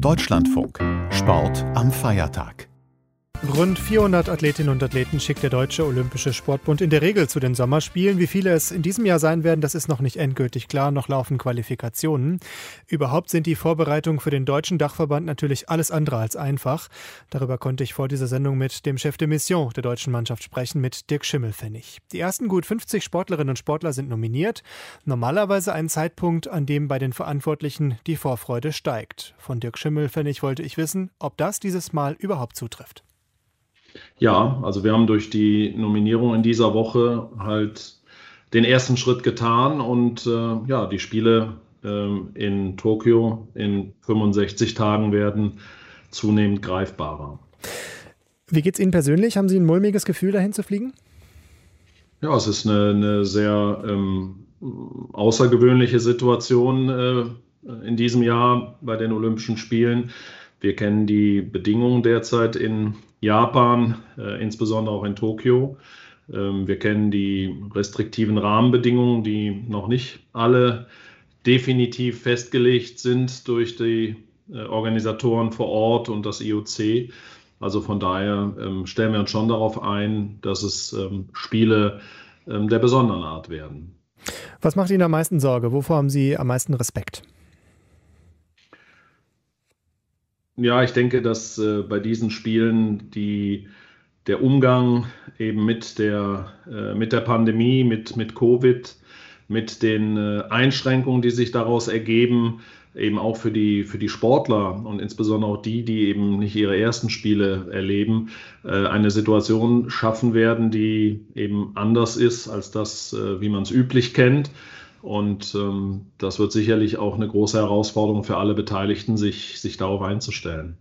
Deutschlandfunk. Sport am Feiertag. Rund 400 Athletinnen und Athleten schickt der Deutsche Olympische Sportbund in der Regel zu den Sommerspielen. Wie viele es in diesem Jahr sein werden, das ist noch nicht endgültig klar. Noch laufen Qualifikationen. Überhaupt sind die Vorbereitungen für den deutschen Dachverband natürlich alles andere als einfach. Darüber konnte ich vor dieser Sendung mit dem Chef de Mission der deutschen Mannschaft sprechen, mit Dirk Schimmelfennig. Die ersten gut 50 Sportlerinnen und Sportler sind nominiert. Normalerweise ein Zeitpunkt, an dem bei den Verantwortlichen die Vorfreude steigt. Von Dirk Schimmelfennig wollte ich wissen, ob das dieses Mal überhaupt zutrifft. Ja, also wir haben durch die Nominierung in dieser Woche halt den ersten Schritt getan und äh, ja, die Spiele äh, in Tokio in 65 Tagen werden zunehmend greifbarer. Wie geht es Ihnen persönlich? Haben Sie ein mulmiges Gefühl, dahin zu fliegen? Ja, es ist eine, eine sehr ähm, außergewöhnliche Situation äh, in diesem Jahr bei den Olympischen Spielen. Wir kennen die Bedingungen derzeit in Japan, äh, insbesondere auch in Tokio. Ähm, wir kennen die restriktiven Rahmenbedingungen, die noch nicht alle definitiv festgelegt sind durch die äh, Organisatoren vor Ort und das IOC. Also von daher ähm, stellen wir uns schon darauf ein, dass es ähm, Spiele ähm, der besonderen Art werden. Was macht Ihnen am meisten Sorge? Wovor haben Sie am meisten Respekt? Ja, ich denke, dass äh, bei diesen Spielen die, der Umgang eben mit der, äh, mit der Pandemie, mit, mit Covid, mit den äh, Einschränkungen, die sich daraus ergeben, eben auch für die, für die Sportler und insbesondere auch die, die eben nicht ihre ersten Spiele erleben, äh, eine Situation schaffen werden, die eben anders ist als das, äh, wie man es üblich kennt. Und ähm, das wird sicherlich auch eine große Herausforderung für alle Beteiligten, sich, sich darauf einzustellen.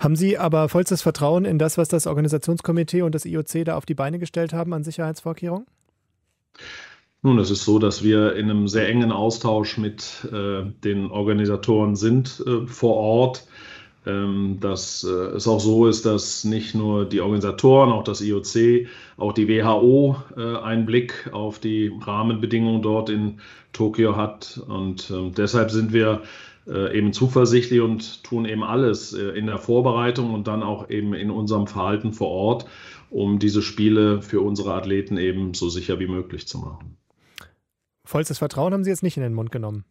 Haben Sie aber vollstes Vertrauen in das, was das Organisationskomitee und das IOC da auf die Beine gestellt haben an Sicherheitsvorkehrungen? Nun, es ist so, dass wir in einem sehr engen Austausch mit äh, den Organisatoren sind äh, vor Ort. Ähm, dass äh, es auch so ist, dass nicht nur die Organisatoren, auch das IOC, auch die WHO äh, einen Blick auf die Rahmenbedingungen dort in Tokio hat. Und ähm, deshalb sind wir äh, eben zuversichtlich und tun eben alles in der Vorbereitung und dann auch eben in unserem Verhalten vor Ort, um diese Spiele für unsere Athleten eben so sicher wie möglich zu machen. Vollstes Vertrauen haben Sie jetzt nicht in den Mund genommen.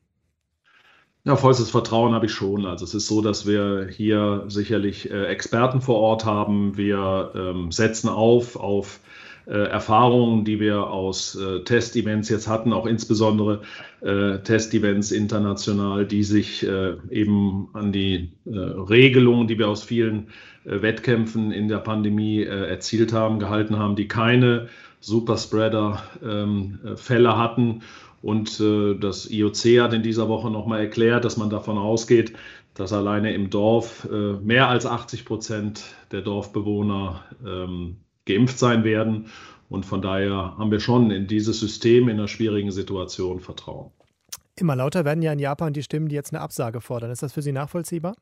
Ja, vollstes Vertrauen habe ich schon. Also es ist so, dass wir hier sicherlich äh, Experten vor Ort haben. Wir ähm, setzen auf auf äh, Erfahrungen, die wir aus äh, Testevents jetzt hatten, auch insbesondere äh, Testevents international, die sich äh, eben an die äh, Regelungen, die wir aus vielen Wettkämpfen in der Pandemie erzielt haben, gehalten haben, die keine Superspreader-Fälle ähm, hatten und äh, das IOC hat in dieser Woche nochmal erklärt, dass man davon ausgeht, dass alleine im Dorf äh, mehr als 80 Prozent der Dorfbewohner ähm, geimpft sein werden. Und von daher haben wir schon in dieses System in einer schwierigen Situation Vertrauen. Immer lauter werden ja in Japan die Stimmen, die jetzt eine Absage fordern. Ist das für Sie nachvollziehbar?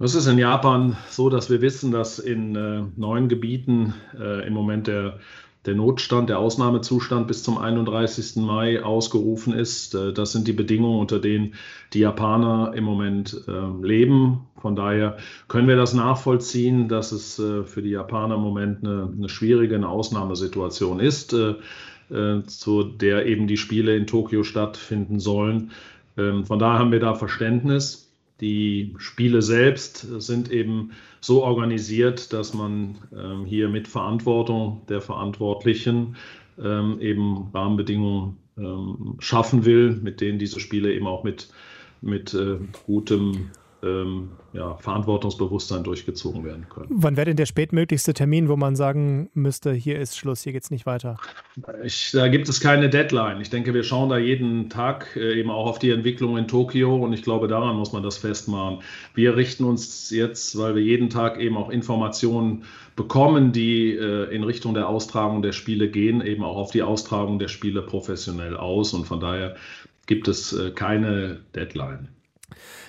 Es ist in Japan so, dass wir wissen, dass in äh, neun Gebieten äh, im Moment der der Notstand, der Ausnahmezustand bis zum 31. Mai ausgerufen ist. Äh, das sind die Bedingungen, unter denen die Japaner im Moment äh, leben. Von daher können wir das nachvollziehen, dass es äh, für die Japaner im Moment eine, eine schwierige eine Ausnahmesituation ist, zu der eben die Spiele in Tokio stattfinden sollen. Ähm, von daher haben wir da Verständnis. Die Spiele selbst sind eben so organisiert, dass man ähm, hier mit Verantwortung der Verantwortlichen ähm, eben Rahmenbedingungen ähm, schaffen will, mit denen diese Spiele eben auch mit, mit äh, gutem ähm, ja, Verantwortungsbewusstsein durchgezogen werden können. Wann wäre denn der spätmöglichste Termin, wo man sagen müsste, hier ist Schluss, hier geht es nicht weiter? Ich, da gibt es keine Deadline. Ich denke, wir schauen da jeden Tag äh, eben auch auf die Entwicklung in Tokio und ich glaube, daran muss man das festmachen. Wir richten uns jetzt, weil wir jeden Tag eben auch Informationen bekommen, die äh, in Richtung der Austragung der Spiele gehen, eben auch auf die Austragung der Spiele professionell aus und von daher gibt es äh, keine Deadline.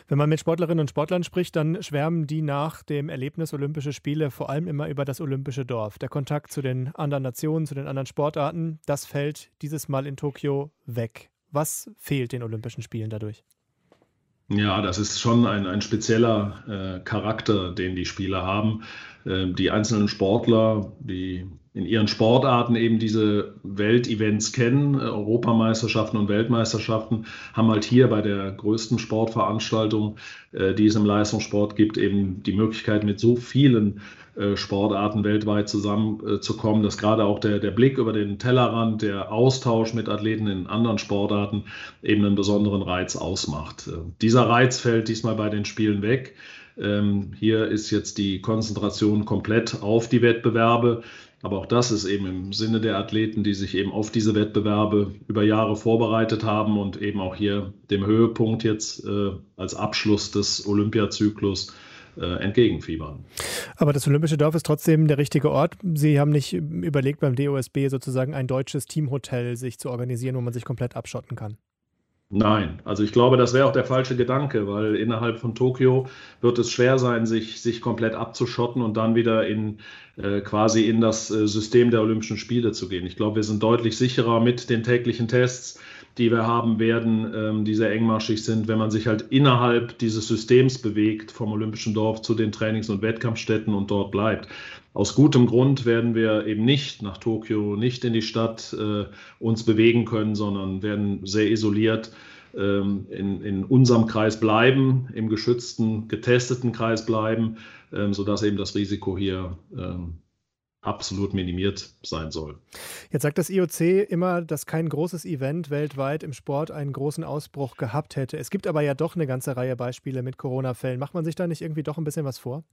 Wenn man mit Sportlerinnen und Sportlern spricht, dann schwärmen die nach dem Erlebnis Olympische Spiele vor allem immer über das olympische Dorf. Der Kontakt zu den anderen Nationen, zu den anderen Sportarten, das fällt dieses Mal in Tokio weg. Was fehlt den Olympischen Spielen dadurch? Ja, das ist schon ein, ein spezieller äh, Charakter, den die Spieler haben. Äh, die einzelnen Sportler, die in ihren Sportarten eben diese Weltevents kennen, äh, Europameisterschaften und Weltmeisterschaften, haben halt hier bei der größten Sportveranstaltung, äh, die es im Leistungssport gibt, eben die Möglichkeit, mit so vielen äh, Sportarten weltweit zusammenzukommen, dass gerade auch der, der Blick über den Tellerrand, der Austausch mit Athleten in anderen Sportarten eben einen besonderen Reiz ausmacht. Dieser Reiz fällt diesmal bei den Spielen weg. Ähm, hier ist jetzt die Konzentration komplett auf die Wettbewerbe. Aber auch das ist eben im Sinne der Athleten, die sich eben auf diese Wettbewerbe über Jahre vorbereitet haben und eben auch hier dem Höhepunkt jetzt äh, als Abschluss des Olympiazyklus äh, entgegenfiebern. Aber das Olympische Dorf ist trotzdem der richtige Ort. Sie haben nicht überlegt, beim DOSB sozusagen ein deutsches Teamhotel sich zu organisieren, wo man sich komplett abschotten kann. Nein, also ich glaube, das wäre auch der falsche Gedanke, weil innerhalb von Tokio wird es schwer sein, sich, sich komplett abzuschotten und dann wieder in äh, quasi in das äh, System der Olympischen Spiele zu gehen. Ich glaube, wir sind deutlich sicherer mit den täglichen Tests, die wir haben werden, ähm, die sehr engmaschig sind, wenn man sich halt innerhalb dieses Systems bewegt, vom Olympischen Dorf zu den Trainings- und Wettkampfstätten und dort bleibt. Aus gutem Grund werden wir eben nicht nach Tokio, nicht in die Stadt äh, uns bewegen können, sondern werden sehr isoliert ähm, in, in unserem Kreis bleiben, im geschützten, getesteten Kreis bleiben, ähm, sodass eben das Risiko hier ähm, absolut minimiert sein soll. Jetzt sagt das IOC immer, dass kein großes Event weltweit im Sport einen großen Ausbruch gehabt hätte. Es gibt aber ja doch eine ganze Reihe Beispiele mit Corona-Fällen. Macht man sich da nicht irgendwie doch ein bisschen was vor?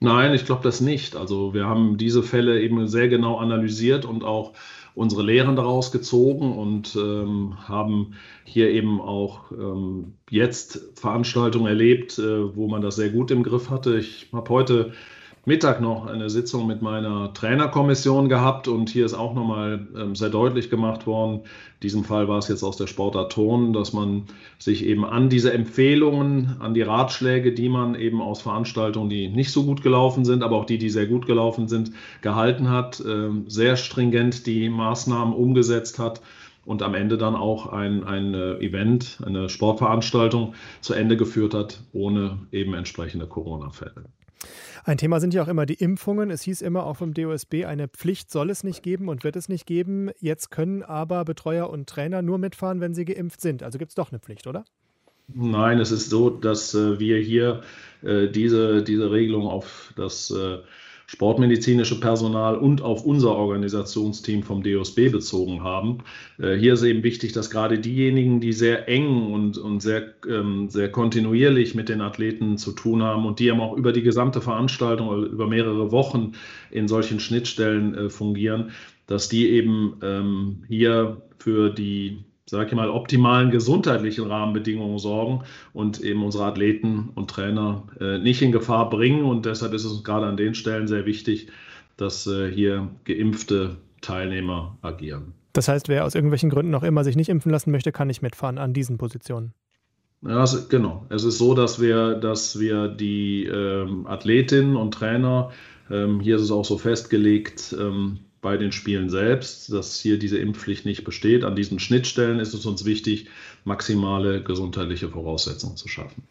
Nein, ich glaube das nicht. Also wir haben diese Fälle eben sehr genau analysiert und auch unsere Lehren daraus gezogen und ähm, haben hier eben auch ähm, jetzt Veranstaltungen erlebt, äh, wo man das sehr gut im Griff hatte. Ich habe heute Mittag noch eine Sitzung mit meiner Trainerkommission gehabt und hier ist auch nochmal ähm, sehr deutlich gemacht worden, in diesem Fall war es jetzt aus der Sportart Ton, dass man sich eben an diese Empfehlungen, an die Ratschläge, die man eben aus Veranstaltungen, die nicht so gut gelaufen sind, aber auch die, die sehr gut gelaufen sind, gehalten hat, äh, sehr stringent die Maßnahmen umgesetzt hat und am Ende dann auch ein, ein Event, eine Sportveranstaltung zu Ende geführt hat, ohne eben entsprechende Corona-Fälle. Ein Thema sind ja auch immer die Impfungen. Es hieß immer auch vom DOSB, eine Pflicht soll es nicht geben und wird es nicht geben. Jetzt können aber Betreuer und Trainer nur mitfahren, wenn sie geimpft sind. Also gibt es doch eine Pflicht, oder? Nein, es ist so, dass äh, wir hier äh, diese, diese Regelung auf das äh, sportmedizinische Personal und auf unser Organisationsteam vom DOSB bezogen haben. Äh, hier ist eben wichtig, dass gerade diejenigen, die sehr eng und, und sehr, ähm, sehr kontinuierlich mit den Athleten zu tun haben und die eben auch über die gesamte Veranstaltung oder über mehrere Wochen in solchen Schnittstellen äh, fungieren, dass die eben ähm, hier für die sage ich mal, optimalen gesundheitlichen Rahmenbedingungen sorgen und eben unsere Athleten und Trainer äh, nicht in Gefahr bringen. Und deshalb ist es uns gerade an den Stellen sehr wichtig, dass äh, hier geimpfte Teilnehmer agieren. Das heißt, wer aus irgendwelchen Gründen noch immer sich nicht impfen lassen möchte, kann nicht mitfahren an diesen Positionen. Ja, genau. Es ist so, dass wir, dass wir die ähm, Athletinnen und Trainer, ähm, hier ist es auch so festgelegt, ähm, bei den Spielen selbst, dass hier diese Impfpflicht nicht besteht. An diesen Schnittstellen ist es uns wichtig, maximale gesundheitliche Voraussetzungen zu schaffen.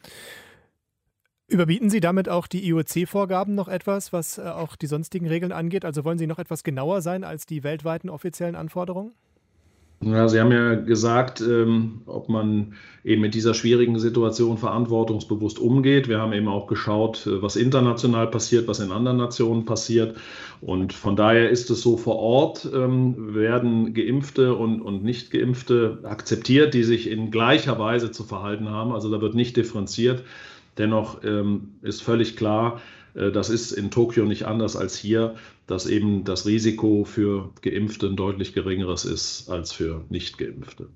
Überbieten Sie damit auch die IOC-Vorgaben noch etwas, was äh, auch die sonstigen Regeln angeht? Also wollen Sie noch etwas genauer sein als die weltweiten offiziellen Anforderungen? Ja, Sie haben ja gesagt, ähm, ob man eben mit dieser schwierigen Situation verantwortungsbewusst umgeht. Wir haben eben auch geschaut, äh, was international passiert, was in anderen Nationen passiert. Und von daher ist es so, vor Ort ähm, werden Geimpfte und, und Nicht-Geimpfte akzeptiert, die sich in gleicher Weise zu verhalten haben. Also da wird nicht differenziert. Dennoch ähm, ist völlig klar, das ist in Tokio nicht anders als hier, dass eben das Risiko für Geimpfte ein deutlich geringeres ist als für Nicht-Geimpfte.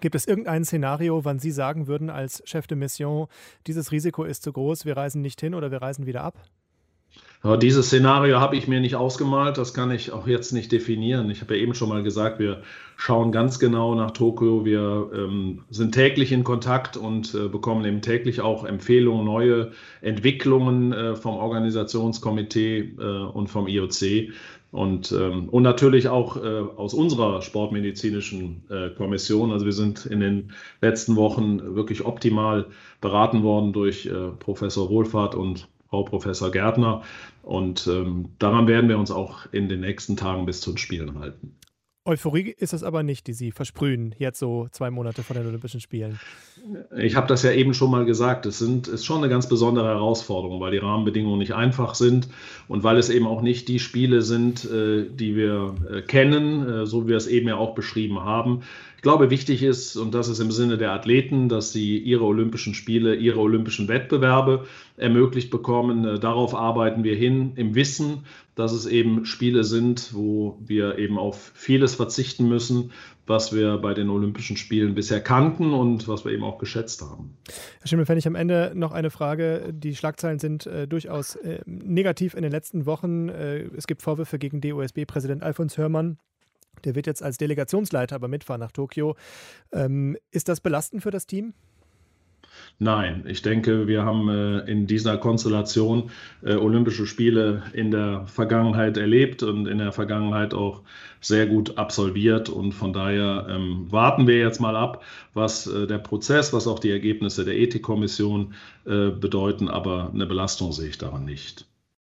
Gibt es irgendein Szenario, wann Sie sagen würden als Chef de Mission, dieses Risiko ist zu groß, wir reisen nicht hin oder wir reisen wieder ab? Ja, dieses Szenario habe ich mir nicht ausgemalt, das kann ich auch jetzt nicht definieren. Ich habe ja eben schon mal gesagt, wir schauen ganz genau nach Tokio, wir ähm, sind täglich in Kontakt und äh, bekommen eben täglich auch Empfehlungen, neue Entwicklungen äh, vom Organisationskomitee äh, und vom IOC. Und, ähm, und natürlich auch äh, aus unserer sportmedizinischen äh, Kommission. Also wir sind in den letzten Wochen wirklich optimal beraten worden durch äh, Professor Wohlfahrt und Frau Professor Gärtner. Und ähm, daran werden wir uns auch in den nächsten Tagen bis zu den Spielen halten. Euphorie ist es aber nicht, die Sie versprühen, jetzt so zwei Monate vor den Olympischen Spielen. Ich habe das ja eben schon mal gesagt. Es sind, ist schon eine ganz besondere Herausforderung, weil die Rahmenbedingungen nicht einfach sind und weil es eben auch nicht die Spiele sind, äh, die wir äh, kennen, äh, so wie wir es eben ja auch beschrieben haben. Ich glaube, wichtig ist, und das ist im Sinne der Athleten, dass sie ihre Olympischen Spiele, ihre Olympischen Wettbewerbe ermöglicht bekommen. Darauf arbeiten wir hin, im Wissen, dass es eben Spiele sind, wo wir eben auf vieles verzichten müssen, was wir bei den Olympischen Spielen bisher kannten und was wir eben auch geschätzt haben. Herr Schimmelfennig, am Ende noch eine Frage. Die Schlagzeilen sind äh, durchaus äh, negativ in den letzten Wochen. Äh, es gibt Vorwürfe gegen DOSB-Präsident Alfons Hörmann der wird jetzt als Delegationsleiter aber mitfahren nach Tokio. Ähm, ist das belastend für das Team? Nein, ich denke, wir haben äh, in dieser Konstellation äh, Olympische Spiele in der Vergangenheit erlebt und in der Vergangenheit auch sehr gut absolviert. Und von daher ähm, warten wir jetzt mal ab, was äh, der Prozess, was auch die Ergebnisse der Ethikkommission bedeuten. Aber eine Belastung sehe ich daran nicht.